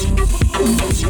Música